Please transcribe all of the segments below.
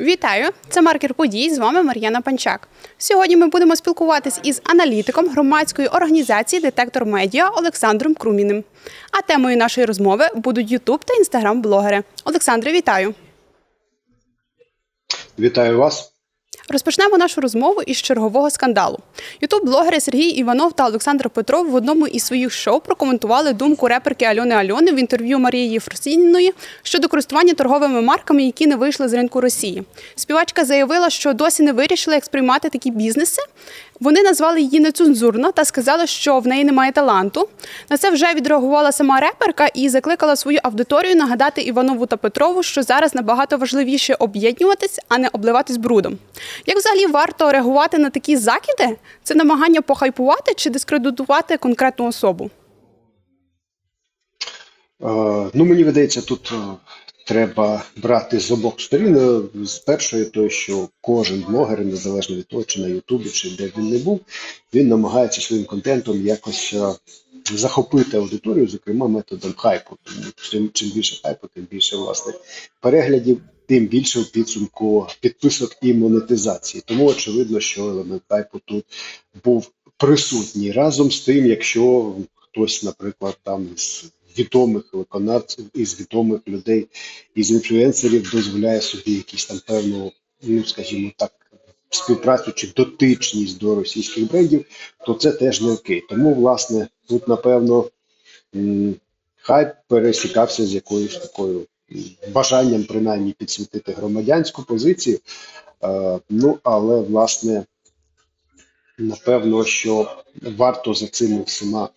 Вітаю! Це маркер подій. З вами Мар'яна Панчак. Сьогодні ми будемо спілкуватись із аналітиком громадської організації Детектор Медіа Олександром Круміним. А темою нашої розмови будуть Ютуб та інстаграм-блогери. Олександре, вітаю! Вітаю вас. Розпочнемо нашу розмову із чергового скандалу. Ютуб-блогери Сергій Іванов та Олександр Петров в одному із своїх шоу прокоментували думку реперки Альони Альони в інтерв'ю Марії Єфросініної щодо користування торговими марками, які не вийшли з ринку Росії. Співачка заявила, що досі не вирішила, як сприймати такі бізнеси. Вони назвали її нецензурно та сказали, що в неї немає таланту. На це вже відреагувала сама реперка і закликала свою аудиторію нагадати Іванову та Петрову, що зараз набагато важливіше об'єднуватись, а не обливатись брудом. Як взагалі варто реагувати на такі закиди? Це намагання похайпувати чи дискредитувати конкретну особу? Е, ну, мені видається, тут е, треба брати з обох сторін. Е, З першої, то що кожен блогер, незалежно від того, чи на Ютубі, чи де він не був, він намагається своїм контентом якось е, захопити аудиторію, зокрема методом хайпу. Тому чим, чим більше хайпу, тим більше власне переглядів, тим більше в підсумку підписок і монетизації. Тому очевидно, що елемент хайпу тут був присутній разом з тим, якщо хтось, наприклад, там з відомих виконавців із відомих людей, із інфлюенсерів дозволяє собі якісь там певну, ну скажімо так, співпрацю чи дотичність до російських брендів, то це теж не окей. Тому, власне, тут напевно м, хайп пересікався з якоюсь такою бажанням, принаймні, підсвітити громадянську позицію. Е, ну, але власне, напевно, що варто за цими всіма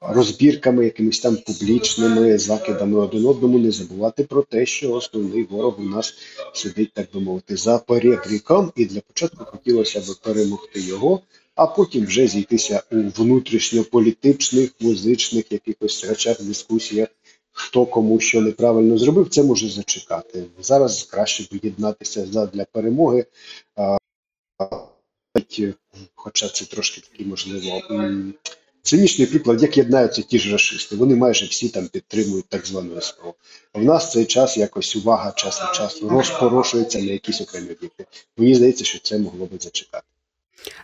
розбірками, якимись там публічними закидами один одному, не забувати про те, що основний ворог у нас сидить, так би мовити, за перебріком, і для початку хотілося б перемогти його, а потім вже зійтися у внутрішньополітичних, музичних якихось речах, дискусіях. Хто кому що неправильно зробив, це може зачекати. Зараз краще б єднатися для перемоги. Хоча це трошки такий, можливо, цинічний приклад, як єднаються ті ж расисти. Вони майже всі там підтримують так звану СПО. В нас цей час якось увага час від часу розпорошується на якісь окремі об'єкти. Мені здається, що це могло би зачекати.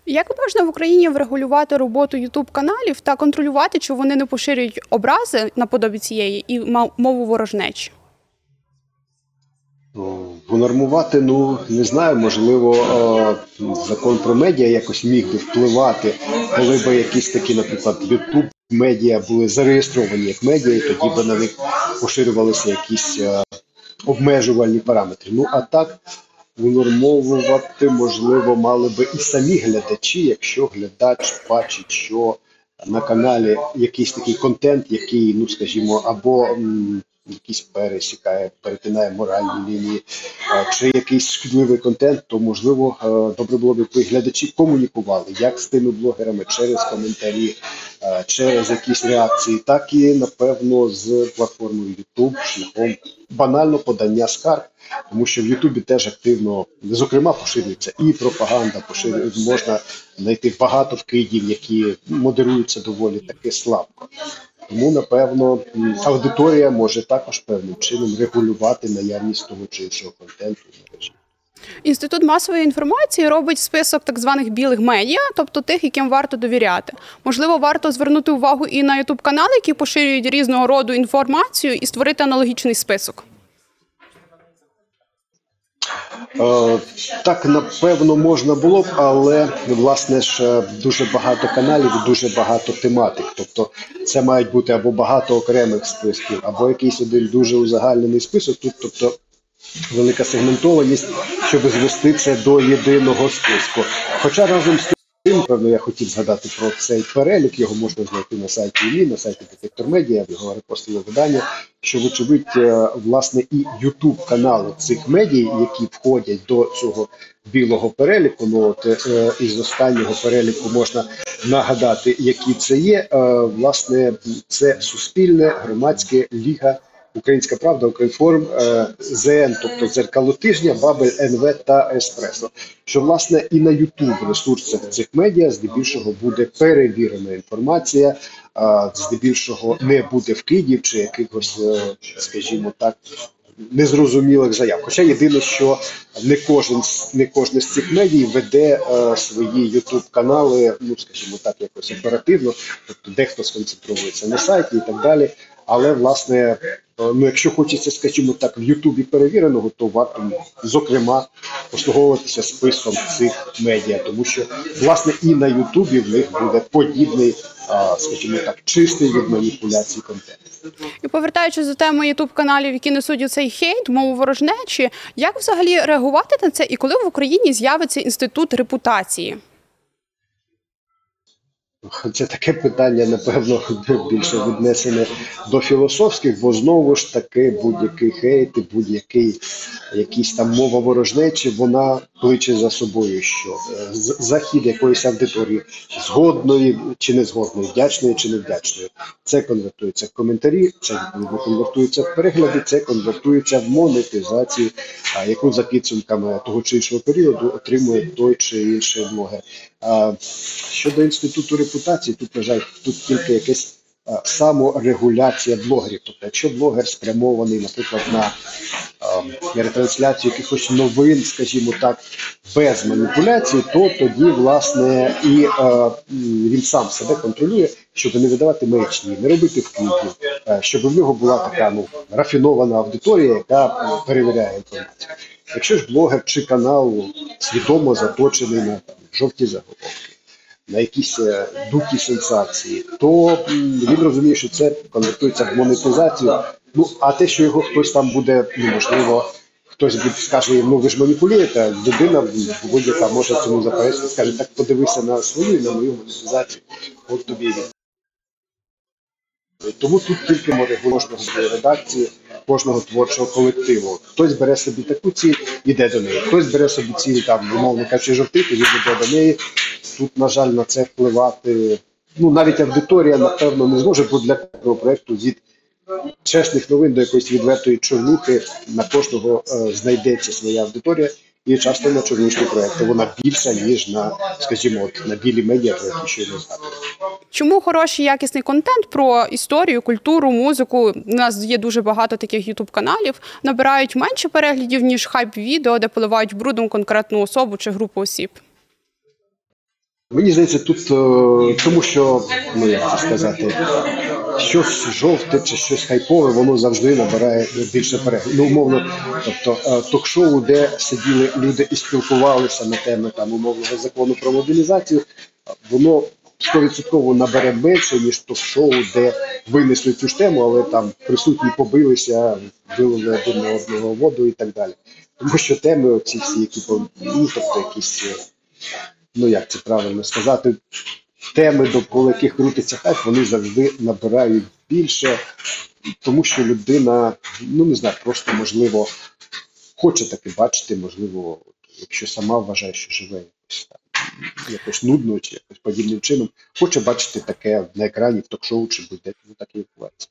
Як можна в Україні врегулювати роботу Ютуб каналів та контролювати, чи вони не поширюють образи наподобі цієї і мову ворожнечі? Унормувати, ну не знаю, можливо, закон про медіа якось міг би впливати, коли б якісь такі, наприклад, Ютуб медіа були зареєстровані як медіа, і тоді б на них поширювалися якісь обмежувальні параметри. Ну а так унормовувати можливо мали би і самі глядачі, якщо глядач бачить, що на каналі якийсь такий контент, який, ну скажімо, або якийсь пересікає, перетинає моральні лінії, чи якийсь шкідливий контент, то можливо добре було б глядачі комунікували як з тими блогерами через коментарі, через якісь реакції, так і напевно з платформою YouTube шляхом банально подання скарг, тому що в Ютубі теж активно, зокрема, поширюється і пропаганда, поширюється можна знайти багато вкидів, які модеруються доволі таки слабко. Тому, напевно, аудиторія може також певним чином регулювати наявність того чи іншого контенту. Інститут масової інформації робить список так званих білих медіа, тобто тих, яким варто довіряти. Можливо, варто звернути увагу і на ютуб канали, які поширюють різного роду інформацію, і створити аналогічний список. Е, так, напевно, можна було б, але власне ж дуже багато каналів, дуже багато тематик. Тобто, це мають бути або багато окремих списків, або якийсь один дуже узагальнений список. Тут, тобто, велика сегментованість, щоб звести це до єдиного списку. Хоча разом з певно, я хотів згадати про цей перелік. Його можна знайти на сайті ІЛІ, на сайті Детектор Медіа, його репостило видання. Що, вочевидь, власне, і Ютуб канали цих медій, які входять до цього білого переліку. Ну от е, із останнього переліку можна нагадати, які це є. Е, власне, це суспільне громадське ліга. Українська правда, Українформ, е, ЗН, тобто дзеркало тижня, Бабель, НВ та Еспресо. Що власне і на Ютуб ресурсах цих медіа здебільшого буде перевірена інформація, здебільшого не буде вкидів чи якихось, е, скажімо так, незрозумілих заяв. Хоча єдине, що не кожен не кожне з цих медій веде е, свої ютуб канали, ну скажімо так, якось оперативно. Тобто дехто сконцентрується на сайті і так далі. Але власне, е, ну якщо хочеться, скажімо так, в Ютубі перевіреного, то варто зокрема послуговуватися списком цих медіа, тому що власне і на Ютубі в них буде подібний, скажімо так, чистий від маніпуляцій контент. І повертаючись до теми ютуб каналів, які несуть цей хейт, мову ворожнечі, як взагалі реагувати на це і коли в Україні з'явиться інститут репутації? Це таке питання, напевно, більше віднесене до філософських, бо знову ж таки будь-який хейт будь-який якісь там мова ворожнечі, вона кличе за собою, що е, захід якоїсь аудиторії згодної чи не згодної, вдячної чи невдячної. Це конвертується в коментарі, це конвертується в перегляди, це конвертується в монетизацію, яку за підсумками того чи іншого періоду отримує той чи інший блогер. Щодо інституту репутації, тут вважаю, тут тільки якась саморегуляція блогерів. Тобто, якщо блогер спрямований, наприклад, на ретрансляцію якихось новин, скажімо так, без маніпуляцій, то тоді власне і він сам себе контролює, щоб не видавати маячні, не робити вкидів, щоб в нього була така ну рафінована аудиторія, яка перевіряє інформацію. Якщо ж блогер чи канал свідомо заточений на жовті заголовки, на якісь е, дуті сенсації, то він розуміє, що це конвертується в монетизацію. Ну а те, що його хтось там буде, ну можливо, хтось буде скаже, ну ви ж маніпулюєте, людина будь-яка може цьому заперечити, скаже, так подивися на свою і на мою монетизацію. От тобі. Тому тут тільки своєї редакції, кожного творчого колективу. Хтось бере собі таку ціль, іде до неї. Хтось бере собі ціль там, умовно кажучи, жовтити, він іде до неї. Тут, на жаль, на це впливати. Ну навіть аудиторія, напевно, не зможе, бо для такого проекту від чесних новин до якоїсь відвертої чорнухи на кожного е, знайдеться своя аудиторія. І часто на чорнушні проекти вона більша, ніж на, скажімо, от, на білі медіа, про які щойно згадували. Чому хороший якісний контент про історію, культуру, музику? У нас є дуже багато таких ютуб каналів, набирають менше переглядів ніж хайп відео, де поливають брудом конкретну особу чи групу осіб. Мені здається, тут е, тому що ну як це сказати, щось жовте чи щось хайпове, воно завжди набирає більше переглядів. Ну, умовно, тобто е, ток-шоу, де сиділи люди і спілкувалися на теми там умовного закону про мобілізацію, воно 100% набере менше, ніж ток-шоу, де винесли цю ж тему, але там присутні побилися, вилили один одного воду і так далі. Тому що теми оці всі, які ну, тобто якісь. е, ну як це правильно сказати, теми, довкола яких крутиться хайп, вони завжди набирають більше, тому що людина, ну не знаю, просто можливо хоче таке бачити, можливо, якщо сама вважає, що живе якось там. Якось нудно чи якось подібним чином, хоче бачити таке на екрані в ток-шоу чи будь-де, ну так і відбувається.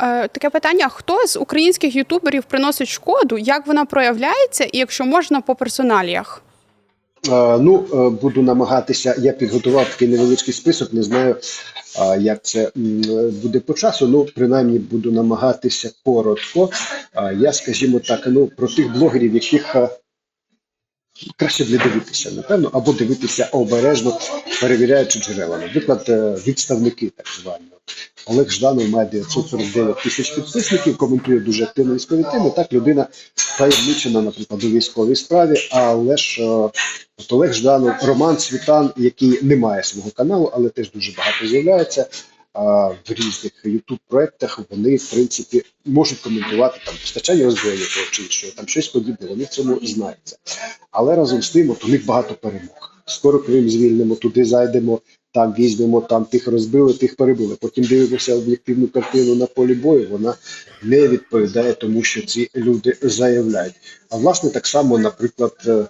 Е, таке питання: хто з українських ютуберів приносить шкоду, як вона проявляється, і якщо можна по персоналіях? Е, Ну, е, буду намагатися. Я підготував такий невеличкий список. Не знаю, як це е, буде по часу. Ну, принаймні, буду намагатися коротко. Я, скажімо так, ну про тих блогерів, яких е, краще б не дивитися, напевно, або дивитися обережно, перевіряючи джерела. Наприклад, е, відставники, так звані. Олег Жданов має 949 тисяч підписників, коментує дуже активно військові теми. Так, людина таємничена, наприклад, у військовій справі, але ж е, от Олег Жданов, Роман Світан, який не має свого каналу, але теж дуже багато з'являється в різних youtube проектах. Вони, в принципі, можуть коментувати там постачання озброєння того чи іншого, там щось подібне. Вони в цьому знаються. Але разом з тим, от у них багато перемог. Скоро Крим звільнимо, туди зайдемо, там візьмемо, там тих розбили, тих перебили. Потім дивимося об'єктивну картину на полі бою. Вона не відповідає тому, що ці люди заявляють. А власне так само, наприклад, е,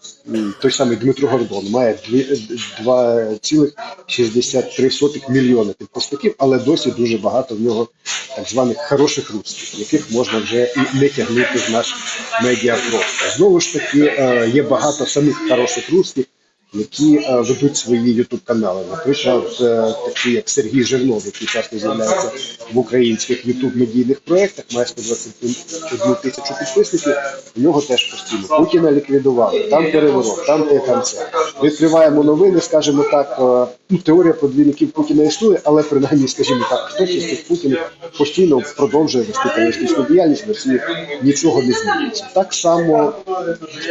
той самий Дмитро Гордон має дві- 2,63 мільйони підписників, але досі дуже багато в нього так званих хороших русських, яких можна вже і не тягнути в наш медіапростор. Знову ж таки, е, є багато самих хороших русських, які е, ведуть свої ютуб канали. Наприклад, е, такі як Сергій Жирнов, який часто з'являється в українських ютуб медійних проєктах, має 121 тисячу підписників. У нього теж постійно Путіна ліквідували, там переворот, там те, там. Відкриваємо новини, скажімо так. е, Ну, теорія про двійників Путіна існує, але принаймні, скажімо так, хтось із цих Путінів постійно продовжує вести терористичну діяльність в Росії нічого не змінюється. Так само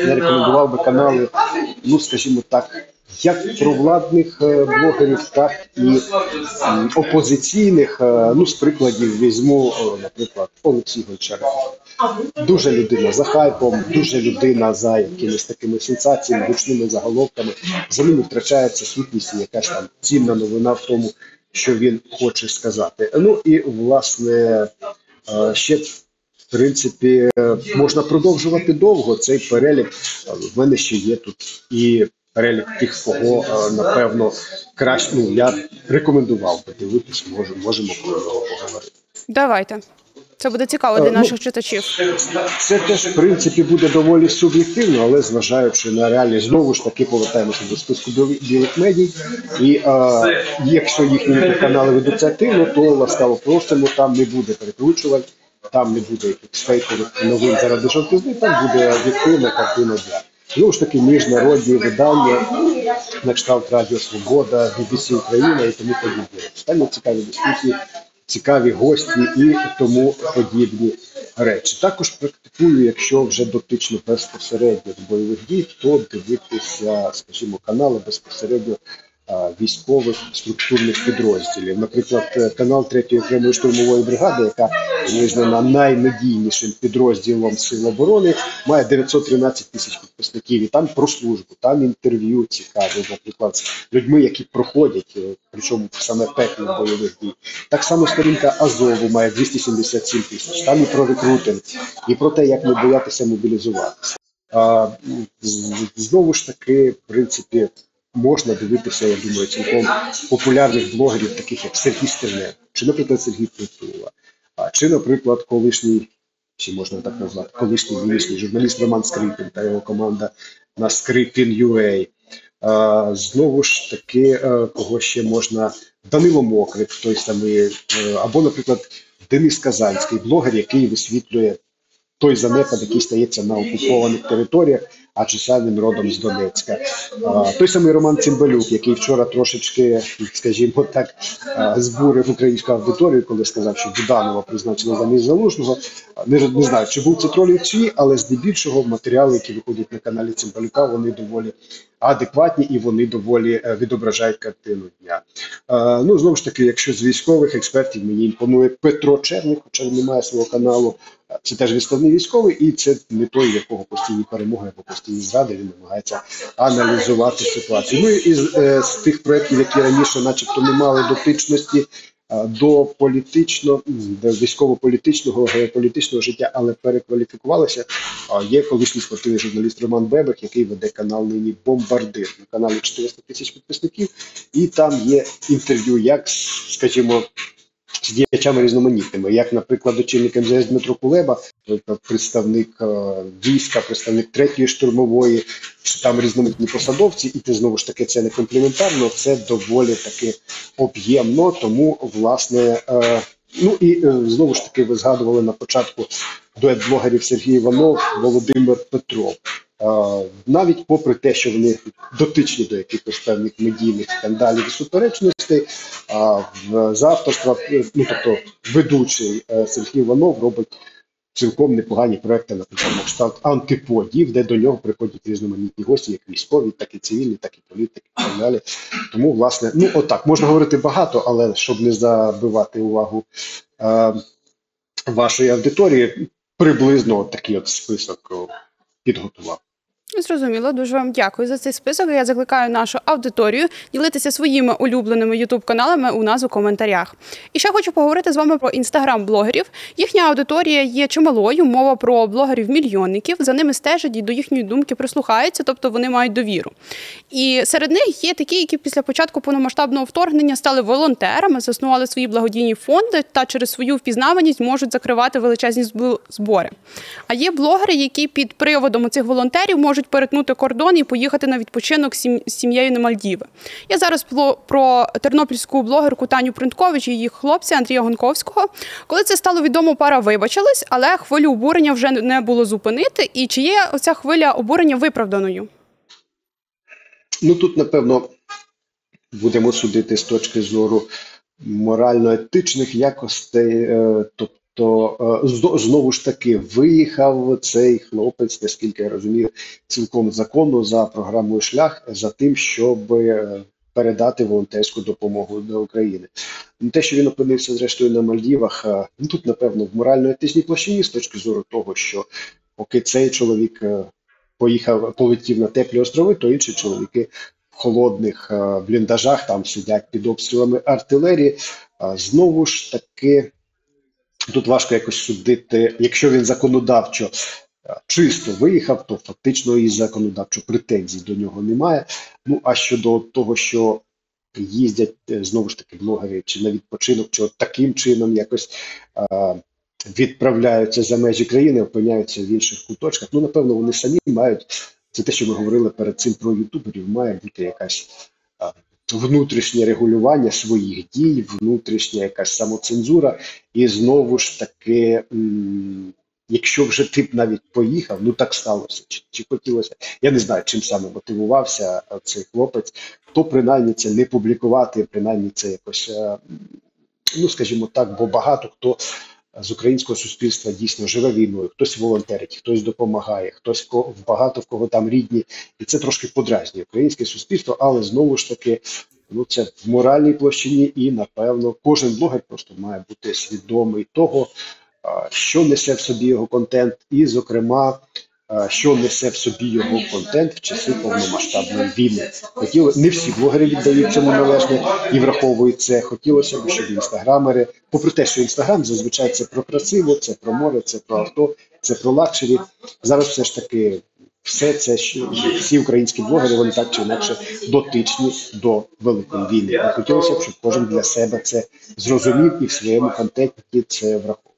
я рекомендував би канали, ну скажімо так, як провладних е, блогерів, так і опозиційних. Е, Ну, з прикладів візьму, е, наприклад, Олексій Гончаренко. Дуже людина за хайпом, дуже людина за якимись такими сенсаціями, гучними заголовками. За ними втрачається сутність і якась там цінна новина в тому, що він хоче сказати. Ну і власне ще в принципі можна продовжувати довго цей перелік. В мене ще є тут і перелік тих, кого е, напевно краще. Ну я рекомендував би дивитись, може, можемо про нього поговорити. Давайте. Це буде цікаво для Е, ну, наших читачів. Це теж в принципі буде доволі суб'єктивно, але зважаючи на реальність, знову ж таки повертаємося до списку білих, медій. І е, якщо їхні канали ведуться активно, то ласкаво просимо, там не буде перекручувань, там не буде якихось фейкових новин заради жовтизни, там буде об'єктивна картина дня. Знову ж таки, міжнародні видання на кшталт Радіо Свобода, BBC Україна і тому подібне. Останні цікаві дискусії, цікаві гості і тому подібні речі. Також практикую, якщо вже дотично безпосередньо до бойових дій, то дивитися, скажімо, канали безпосередньо військових структурних підрозділів. Наприклад, е, канал 3-ї окремої штурмової бригади, яка визнана найнадійнішим підрозділом сил оборони, має 913 тисяч підписників. І там про службу, там інтерв'ю цікаві, наприклад, з людьми, які проходять, е, причому саме пеклі бойових дій. Так само сторінка Азову має 277 тисяч. Там і про рекрутинг, і про те, як не боятися мобілізуватися. Знову ж таки, в принципі, можна дивитися, я думаю, цілком популярних блогерів, таких як Сергій Стерненко, чи, наприклад, Сергій Притула, чи, наприклад, колишній, чи можна так назвати, колишній нинішній журналіст Роман Скрипін та його команда на Скрипін.ua. А, Знову ж таки, е, кого ще можна Данило Мокрик, той самий, е, або, наприклад, Денис Казанський, блогер, який висвітлює той занепад, який стається на окупованих територіях, адже сам він родом з Донецька. Той самий Роман Цимбалюк, який вчора трошечки, скажімо так, збурив українську аудиторію, коли сказав, що Буданова призначили замість залужного. Не, не знаю, чи був це тролів чи але здебільшого матеріали, які виходять на каналі Цимбалюка, вони доволі адекватні і вони доволі е, відображають картину дня. Ну знову ж таки, якщо з військових експертів мені імпонує Петро Черник, хоча він не має свого каналу. Це теж відставний військовий, і це не той, якого постійні перемоги або постійні зради. Він намагається аналізувати ситуацію. Ну і е, з тих проєктів, які раніше, начебто, не мали дотичності е, до політично, до військово-політичного, геополітичного життя, але перекваліфікувалися. Є колишній спортивний журналіст Роман Бебек, який веде канал нині Бомбардир на каналі 400 тисяч підписників, і там є інтерв'ю, як скажімо. З діячами різноманітними, як, наприклад, очільник МЗС Дмитро Кулеба, представник е, війська, представник третьої штурмової, чи там різноманітні посадовці, і ти знову ж таки це не компліментарно, це доволі таки об'ємно. Тому, власне, е, ну і е, знову ж таки, ви згадували на початку дует блогерів Сергій Іванов, Володимир Петров. Навіть попри те, що вони дотичні до якихось певних медійних скандалів і суперечностей, а в за ну тобто ведучий е, Сергій Іванов робить цілком непогані проекти, наприклад, на кшталт антиподів, де до нього приходять різноманітні гості, як військові, так і цивільні, так і політики, і так далі. Тому, власне, ну отак можна говорити багато, але щоб не забивати увагу е, вашої аудиторії, приблизно такий от список підготував. Зрозуміло, дуже вам дякую за цей список. Я закликаю нашу аудиторію ділитися своїми улюбленими ютуб-каналами у нас у коментарях. І ще хочу поговорити з вами про інстаграм-блогерів. Їхня аудиторія є чималою. Мова про блогерів-мільйонників. За ними стежать і до їхньої думки прислухаються, тобто вони мають довіру. І серед них є такі, які після початку повномасштабного вторгнення стали волонтерами, заснували свої благодійні фонди та через свою впізнаваність можуть закривати величезні збори. А є блогери, які під приводом цих волонтерів можуть можуть перетнути кордон і поїхати на відпочинок з сім'єю на Мальдіви. Я зараз про тернопільську блогерку Таню Принткович і її хлопця Андрія Гонковського. Коли це стало відомо, пара вибачилась, але хвилю обурення вже не було зупинити. І чи є оця хвиля обурення виправданою? Ну тут, напевно, будемо судити з точки зору морально-етичних якостей. е, Тобто, е, знову ж таки, виїхав цей хлопець, наскільки я розумію, цілком законно за програмою шлях за тим, щоб е, передати волонтерську допомогу до України. Ну, Те, що він опинився зрештою на Мальдівах, е, ну тут, напевно, в морально-етичній площині з точки зору того, що поки цей чоловік поїхав, полетів на теплі острови, то інші чоловіки холодних бліндажах там сидять під обстрілами артилерії. Знову ж таки, тут важко якось судити, якщо він законодавчо е, чисто виїхав, то фактично і законодавчо претензій до нього немає. Ну а щодо того, що їздять е, знову ж таки блогери чи на відпочинок, чи от таким чином якось е, відправляються за межі країни, опиняються в інших куточках. Ну, напевно, вони самі мають це те, що ми говорили перед цим про ютуберів, має бути якась а, внутрішнє регулювання своїх дій, внутрішня якась самоцензура, і знову ж таки. Якщо вже ти б навіть поїхав, ну так сталося. Чи, чи хотілося? Я не знаю, чим саме мотивувався цей хлопець, то принаймні це не публікувати, принаймні це якось, е, ну скажімо так, бо багато хто з українського суспільства дійсно живе війною, хтось волонтерить, хтось допомагає, хтось в багато в кого там рідні, і це трошки подразнює українське суспільство, але знову ж таки, ну це в моральній площині, і напевно кожен блогер просто має бути свідомий того, що несе в собі його контент, і, зокрема, що несе в собі його контент в часи повномасштабної війни. Хоча не всі блогери віддають цьому належне і враховують це. Хотілося б, щоб інстаграмери, попри те, що інстаграм зазвичай це про красиво, це про море, це про авто, це про luxury. Зараз все ж таки. Все це що всі українські блогери вони так чи інакше дотичні до великої війни. Хотілося б, щоб кожен для себе це зрозумів і в своєму контенті це враховував.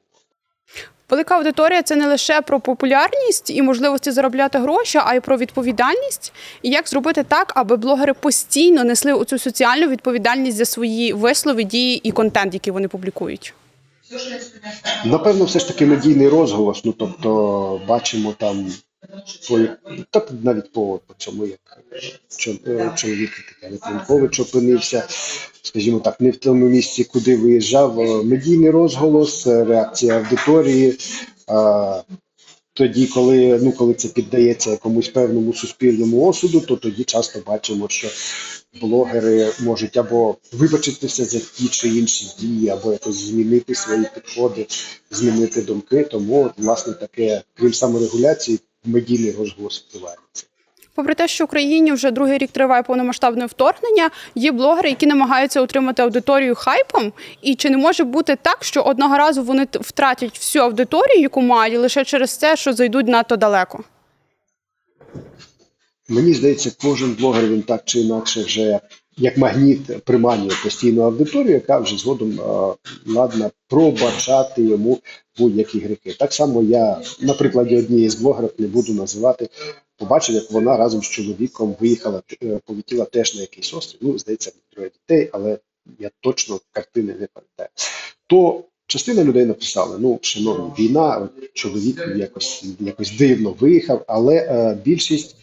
Велика аудиторія це не лише про популярність і можливості заробляти гроші, а й про відповідальність. І як зробити так, аби блогери постійно несли оцю соціальну відповідальність за свої вислови, дії і контент, який вони публікують. Напевно, все ж таки медійний розголос. Ну тобто, бачимо там по та навіть по, по цьому, як е, чо- чоловік Литвинкович опинився, скажімо так, не в тому місці, куди виїжджав. Е, Медійний розголос, е, реакція аудиторії. е, Тоді, коли ну коли це піддається якомусь певному суспільному осуду, то тоді часто бачимо, що блогери можуть або вибачитися за ті чи інші дії, або якось змінити свої підходи, змінити думки. Тому, от, власне, таке, крім саморегуляції, медійний розголос впливає. Попри те, що в Україні вже другий рік триває повномасштабне вторгнення, є блогери, які намагаються отримати аудиторію хайпом. І чи не може бути так, що одного разу вони втратять всю аудиторію, яку мають, лише через те, що зайдуть надто далеко? Мені здається, кожен блогер він так чи інакше вже як магніт приманює постійну аудиторію, яка вже згодом ладна пробачати йому будь-які гріхи. Так само я на прикладі однієї з блогерів не буду називати. Побачив, як вона разом з чоловіком виїхала, е, полетіла теж на якийсь острів. Ну, здається, троє дітей, але я точно картини не пам'ятаю. То частина людей написали: ну, шановні, війна, чоловік якось якось дивно виїхав, але е, більшість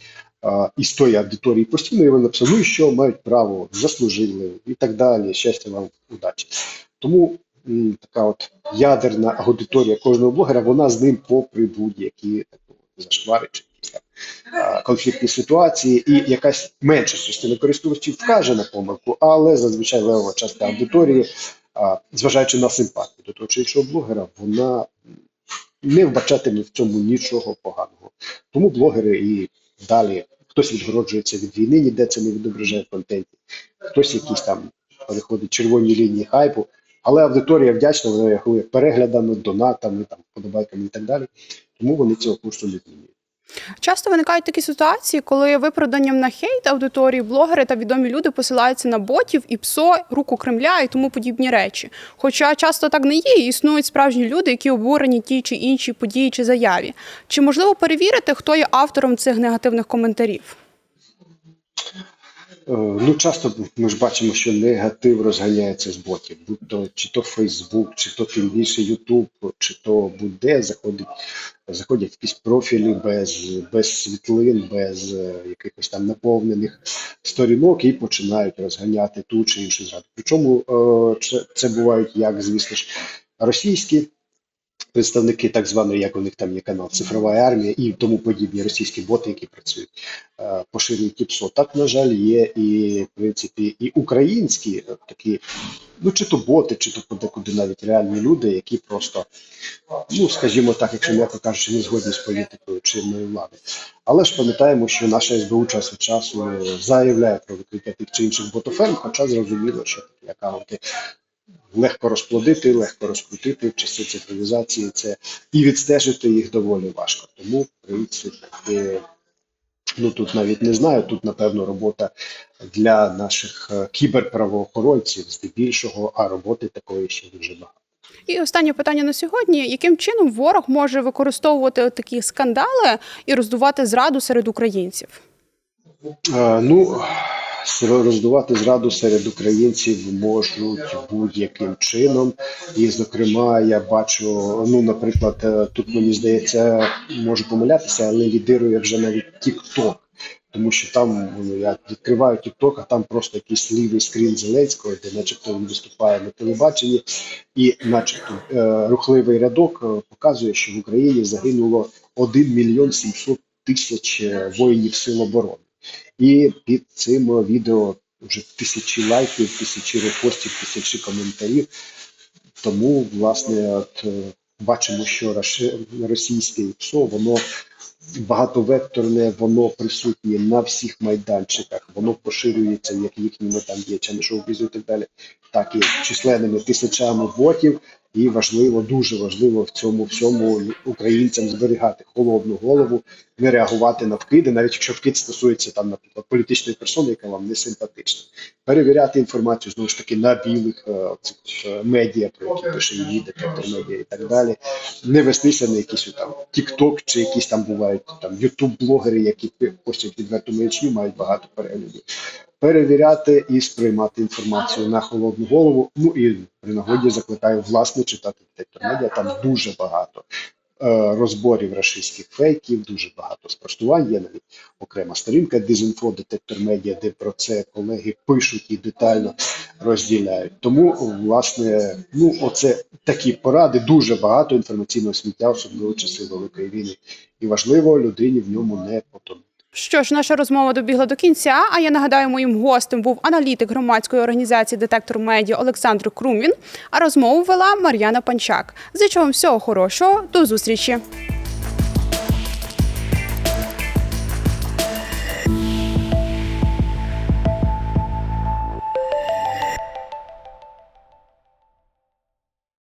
із тої аудиторії постійно вони написали, ну і що мають право, заслужили і так далі. Щастя вам, удачі. Тому така от ядерна аудиторія кожного блогера, вона з ним попри будь-які так зашквари чи конфліктні ситуації, і якась менша частина користувачів вкаже на помилку, але зазвичай левова частина аудиторії, зважаючи на симпатію до того чи іншого блогера, вона не вбачатиме в цьому нічого поганого. Тому блогери і далі хтось відгороджується від війни, ніде це не відображає в контенті, хтось якісь там переходить червоні лінії хайпу. Але аудиторія вдячна, вона реагує переглядами, донатами, там, подобайками і так далі. Тому вони цього курсу не. Часто виникають такі ситуації, коли виправданням на хейт аудиторії блогери та відомі люди посилаються на ботів і ПСО, руку Кремля і тому подібні речі. Хоча часто так не є, і існують справжні люди, які обурені ті чи інші події чи заяві. Чи можливо перевірити, хто є автором цих негативних коментарів? Е, Ну, часто ми ж бачимо, що негатив розганяється з ботів, будь то чи то Фейсбук, чи то тим більше Ютуб, чи то будь-де заходить, заходять якісь профілі без, без світлин, без е, якихось там наповнених сторінок і починають розганяти ту чи іншу зраду. Причому е, це бувають як, звісно ж, російські представники так званої, як у них там є канал Цифрова армія і тому подібні російські боти, які працюють, е, поширюють ІПСО. Так, на жаль, є і в принципі і українські е, такі, ну чи то боти, чи то подекуди навіть реальні люди, які просто, ну скажімо так, якщо м'яко кажучи, не згодні з політикою чинної влади. Але ж пам'ятаємо, що наша СБУ час від часу заявляє про викриття тих чи інших ботоферм, хоча зрозуміло, що такі акаунти легко розплодити, легко розкрутити часи цифровізації це і відстежити їх доволі важко. Тому, в принципі, ну тут навіть не знаю. Тут напевно робота для наших е, кіберправоохоронців здебільшого, а роботи такої ще дуже багато. І останнє питання на сьогодні: яким чином ворог може використовувати такі скандали і роздувати зраду серед українців? Е, Ну, роздувати зраду серед українців можуть будь-яким чином. І, зокрема, я бачу, ну, наприклад, е, тут мені здається, можу помилятися, але лідирує вже навіть TikTok. Тому що там ну, я відкриваю TikTok, а там просто якийсь лівий скрін Зеленського, де начебто він виступає на телебаченні, і, начебто, е, рухливий рядок е, показує, що в Україні загинуло 1 мільйон 700 тисяч воїнів сил оборони. І під цим відео вже тисячі лайків, тисячі репостів, тисячі коментарів. Тому, власне, от е, бачимо, що російське ПСО, воно багатовекторне, воно присутнє на всіх майданчиках, воно поширюється як їхніми там діячами шоу-бізу і так далі, так і численними тисячами ботів. І важливо, дуже важливо в цьому всьому українцям зберігати холодну голову, не реагувати на вкиди, навіть якщо вкид стосується там, наприклад, політичної персони, яка вам не симпатична. Перевіряти інформацію знову ж таки на білих е, цих е, медіа, про які пише її детектор медіа і так далі. Не вестися на якісь там TikTok чи якісь там бувають там ютуб-блогери, які постять відверту маячню, мають багато переглядів. Перевіряти і сприймати інформацію на холодну голову. Ну і при нагоді закликаю власне читати детектор медіа. Там дуже багато е, розборів рашистських фейків, дуже багато спростувань. Є навіть окрема сторінка Дезінфо Детектор Медіа, де про це колеги пишуть і детально розділяють. Тому, власне, ну оце такі поради, дуже багато інформаційного сміття, особливо часи Великої війни. І важливо людині в ньому не потонути. Що ж, наша розмова добігла до кінця. А я нагадаю, моїм гостем був аналітик громадської організації Детектор медіа Олександр Крумін. А розмову вела Мар'яна Панчак. Зичу вам всього хорошого. До зустрічі.